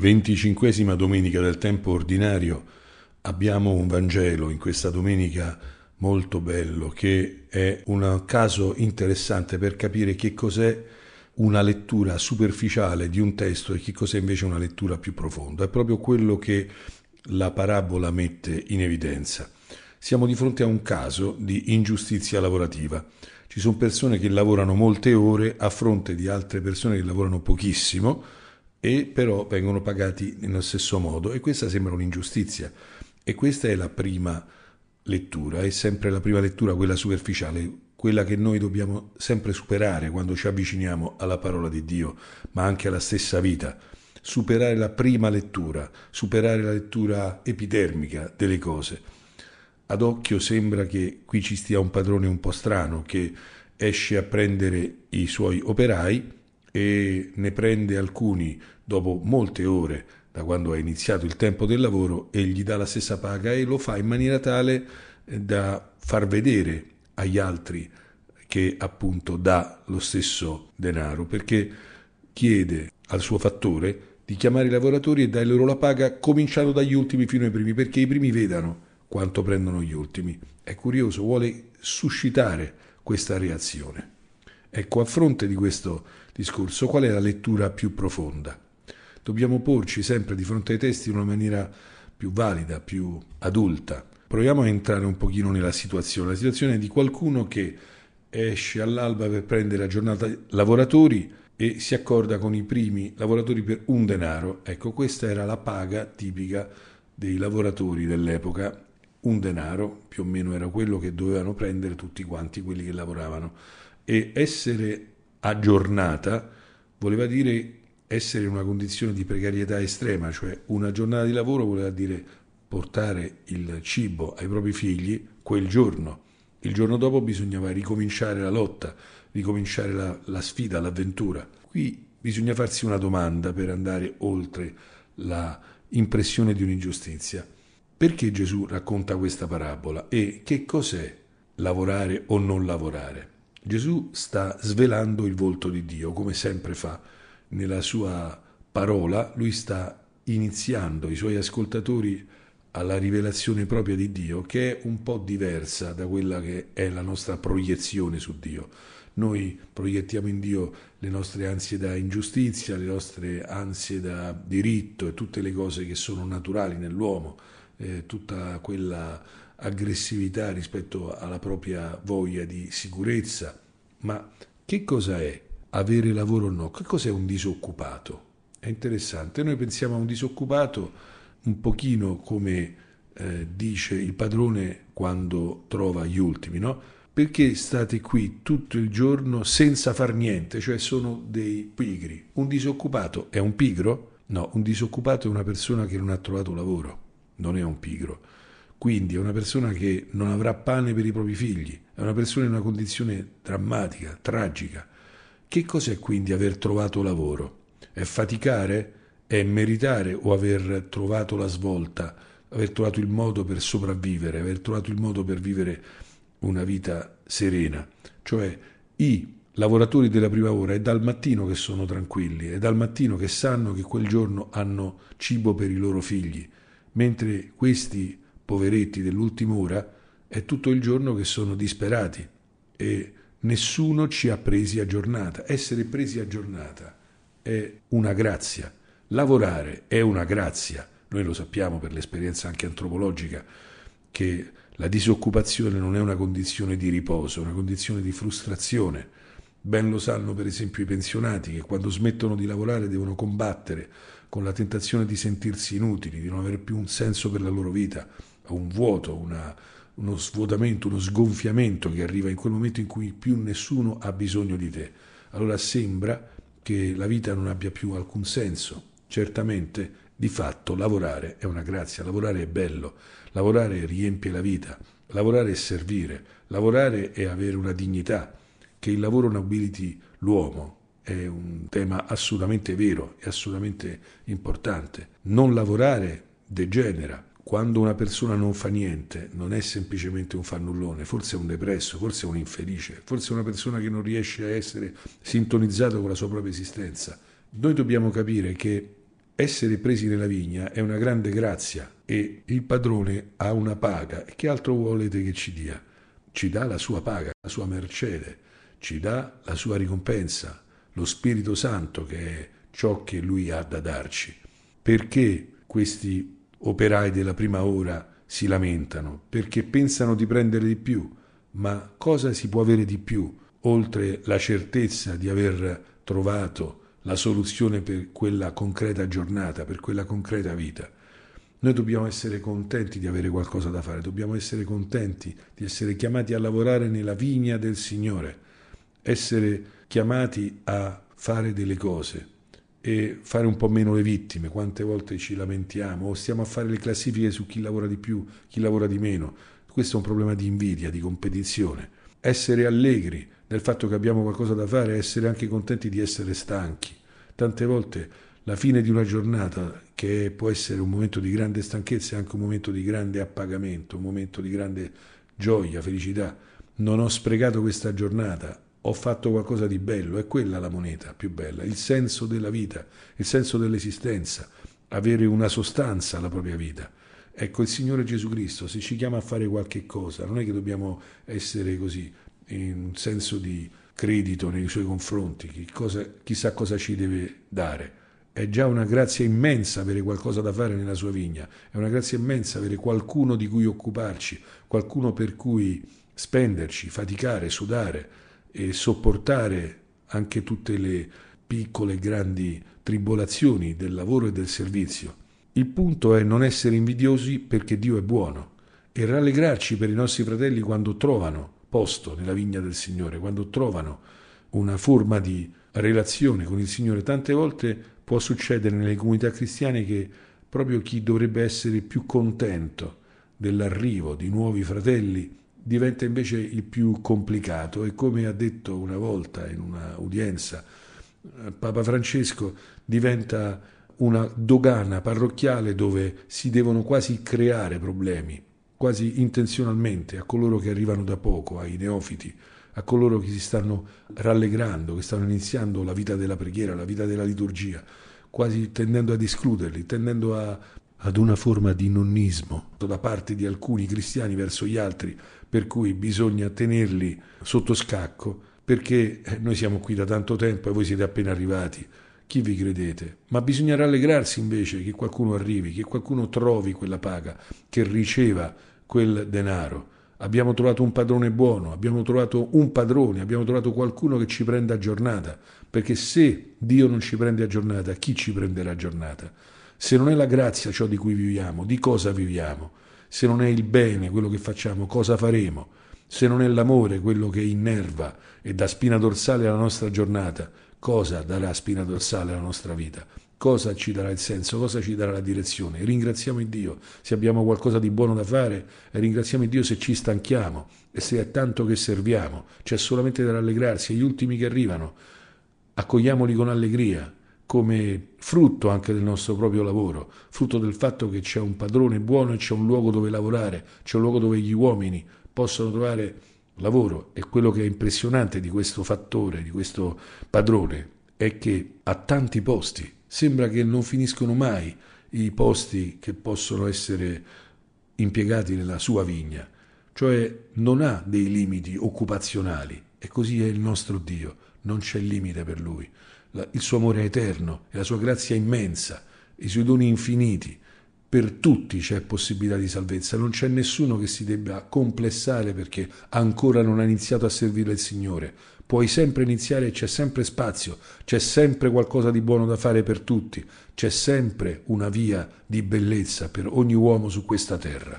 venticinquesima domenica del tempo ordinario abbiamo un Vangelo in questa domenica molto bello che è un caso interessante per capire che cos'è una lettura superficiale di un testo e che cos'è invece una lettura più profonda. È proprio quello che la parabola mette in evidenza. Siamo di fronte a un caso di ingiustizia lavorativa. Ci sono persone che lavorano molte ore a fronte di altre persone che lavorano pochissimo e però vengono pagati nello stesso modo e questa sembra un'ingiustizia e questa è la prima lettura, è sempre la prima lettura quella superficiale, quella che noi dobbiamo sempre superare quando ci avviciniamo alla parola di Dio, ma anche alla stessa vita. Superare la prima lettura, superare la lettura epidermica delle cose. Ad occhio sembra che qui ci stia un padrone un po' strano che esce a prendere i suoi operai e ne prende alcuni dopo molte ore da quando ha iniziato il tempo del lavoro e gli dà la stessa paga e lo fa in maniera tale eh, da far vedere agli altri che appunto dà lo stesso denaro perché chiede al suo fattore di chiamare i lavoratori e dare loro la paga cominciando dagli ultimi fino ai primi perché i primi vedano quanto prendono gli ultimi. È curioso, vuole suscitare questa reazione. Ecco, a fronte di questo discorso, qual è la lettura più profonda? Dobbiamo porci sempre di fronte ai testi in una maniera più valida, più adulta. Proviamo a entrare un pochino nella situazione, la situazione di qualcuno che esce all'alba per prendere la giornata lavoratori e si accorda con i primi lavoratori per un denaro. Ecco, questa era la paga tipica dei lavoratori dell'epoca. Un denaro più o meno era quello che dovevano prendere tutti quanti quelli che lavoravano e essere aggiornata voleva dire essere in una condizione di precarietà estrema, cioè una giornata di lavoro voleva dire portare il cibo ai propri figli quel giorno. Il giorno dopo bisognava ricominciare la lotta, ricominciare la, la sfida, l'avventura. Qui bisogna farsi una domanda per andare oltre la impressione di un'ingiustizia. Perché Gesù racconta questa parabola e che cos'è lavorare o non lavorare? Gesù sta svelando il volto di Dio, come sempre fa nella sua parola, lui sta iniziando i suoi ascoltatori alla rivelazione propria di Dio, che è un po' diversa da quella che è la nostra proiezione su Dio. Noi proiettiamo in Dio le nostre ansie da ingiustizia, le nostre ansie da diritto e tutte le cose che sono naturali nell'uomo, eh, tutta quella aggressività rispetto alla propria voglia di sicurezza. Ma che cosa è avere lavoro o no? Che cos'è un disoccupato? È interessante. Noi pensiamo a un disoccupato un pochino come eh, dice il padrone quando trova gli ultimi, no? Perché state qui tutto il giorno senza far niente, cioè sono dei pigri. Un disoccupato è un pigro? No, un disoccupato è una persona che non ha trovato lavoro, non è un pigro. Quindi è una persona che non avrà pane per i propri figli, è una persona in una condizione drammatica, tragica. Che cos'è quindi aver trovato lavoro? È faticare? È meritare o aver trovato la svolta, aver trovato il modo per sopravvivere, aver trovato il modo per vivere una vita serena? Cioè i lavoratori della prima ora è dal mattino che sono tranquilli, è dal mattino che sanno che quel giorno hanno cibo per i loro figli, mentre questi poveretti dell'ultima ora, è tutto il giorno che sono disperati e nessuno ci ha presi a giornata. Essere presi a giornata è una grazia, lavorare è una grazia. Noi lo sappiamo per l'esperienza anche antropologica che la disoccupazione non è una condizione di riposo, è una condizione di frustrazione. Ben lo sanno per esempio i pensionati che quando smettono di lavorare devono combattere con la tentazione di sentirsi inutili, di non avere più un senso per la loro vita, un vuoto, una, uno svuotamento, uno sgonfiamento che arriva in quel momento in cui più nessuno ha bisogno di te. Allora sembra che la vita non abbia più alcun senso. Certamente, di fatto, lavorare è una grazia, lavorare è bello, lavorare riempie la vita, lavorare è servire, lavorare è avere una dignità, che il lavoro nobiliti l'uomo, è un tema assolutamente vero e assolutamente importante. Non lavorare degenera, quando una persona non fa niente, non è semplicemente un fannullone, forse è un depresso, forse è un infelice, forse è una persona che non riesce a essere sintonizzato con la sua propria esistenza. Noi dobbiamo capire che essere presi nella vigna è una grande grazia e il padrone ha una paga. Che altro volete che ci dia? Ci dà la sua paga, la sua mercede, ci dà la sua ricompensa, lo Spirito Santo che è ciò che lui ha da darci. Perché questi operai della prima ora si lamentano? Perché pensano di prendere di più. Ma cosa si può avere di più oltre la certezza di aver trovato la soluzione per quella concreta giornata, per quella concreta vita? Noi dobbiamo essere contenti di avere qualcosa da fare, dobbiamo essere contenti di essere chiamati a lavorare nella vigna del Signore, essere chiamati a fare delle cose e fare un po' meno le vittime. Quante volte ci lamentiamo o stiamo a fare le classifiche su chi lavora di più, chi lavora di meno. Questo è un problema di invidia, di competizione. Essere allegri nel fatto che abbiamo qualcosa da fare, essere anche contenti di essere stanchi. Tante volte la fine di una giornata, che può essere un momento di grande stanchezza, è anche un momento di grande appagamento, un momento di grande gioia, felicità. Non ho sprecato questa giornata, ho fatto qualcosa di bello, è quella la moneta più bella, il senso della vita, il senso dell'esistenza, avere una sostanza alla propria vita. Ecco, il Signore Gesù Cristo, se ci chiama a fare qualche cosa, non è che dobbiamo essere così, in un senso di credito nei suoi confronti, cosa, chissà cosa ci deve dare. È già una grazia immensa avere qualcosa da fare nella sua vigna, è una grazia immensa avere qualcuno di cui occuparci, qualcuno per cui spenderci, faticare, sudare e sopportare anche tutte le piccole e grandi tribolazioni del lavoro e del servizio. Il punto è non essere invidiosi perché Dio è buono e rallegrarci per i nostri fratelli quando trovano posto nella vigna del Signore, quando trovano una forma di relazione con il Signore. Tante volte può succedere nelle comunità cristiane che proprio chi dovrebbe essere più contento dell'arrivo di nuovi fratelli diventa invece il più complicato. E come ha detto una volta in un'udienza eh, Papa Francesco diventa una dogana parrocchiale dove si devono quasi creare problemi, quasi intenzionalmente a coloro che arrivano da poco, ai neofiti, a coloro che si stanno rallegrando, che stanno iniziando la vita della preghiera, la vita della liturgia, quasi tendendo ad escluderli, tendendo a, ad una forma di nonnismo da parte di alcuni cristiani verso gli altri, per cui bisogna tenerli sotto scacco, perché eh, noi siamo qui da tanto tempo e voi siete appena arrivati. Chi vi credete? Ma bisogna rallegrarsi invece che qualcuno arrivi, che qualcuno trovi quella paga, che riceva quel denaro Abbiamo trovato un padrone buono, abbiamo trovato un padrone, abbiamo trovato qualcuno che ci prenda a giornata, perché se Dio non ci prende a giornata, chi ci prenderà a giornata? Se non è la grazia ciò di cui viviamo, di cosa viviamo? Se non è il bene quello che facciamo, cosa faremo? Se non è l'amore quello che innerva e dà spina dorsale alla nostra giornata, cosa darà spina dorsale alla nostra vita? cosa ci darà il senso, cosa ci darà la direzione. Ringraziamo Dio se abbiamo qualcosa di buono da fare e ringraziamo Dio se ci stanchiamo e se è tanto che serviamo. C'è solamente da rallegrarsi. Gli ultimi che arrivano, accogliamoli con allegria, come frutto anche del nostro proprio lavoro, frutto del fatto che c'è un padrone buono e c'è un luogo dove lavorare, c'è un luogo dove gli uomini possono trovare lavoro. E quello che è impressionante di questo fattore, di questo padrone, è che ha tanti posti sembra che non finiscono mai i posti che possono essere impiegati nella sua vigna, cioè non ha dei limiti occupazionali e così è il nostro Dio, non c'è limite per lui. Il suo amore è eterno e la sua grazia è immensa, i suoi doni infiniti. Per tutti c'è possibilità di salvezza, non c'è nessuno che si debba complessare perché ancora non ha iniziato a servire il Signore puoi sempre iniziare, c'è sempre spazio, c'è sempre qualcosa di buono da fare per tutti, c'è sempre una via di bellezza per ogni uomo su questa terra.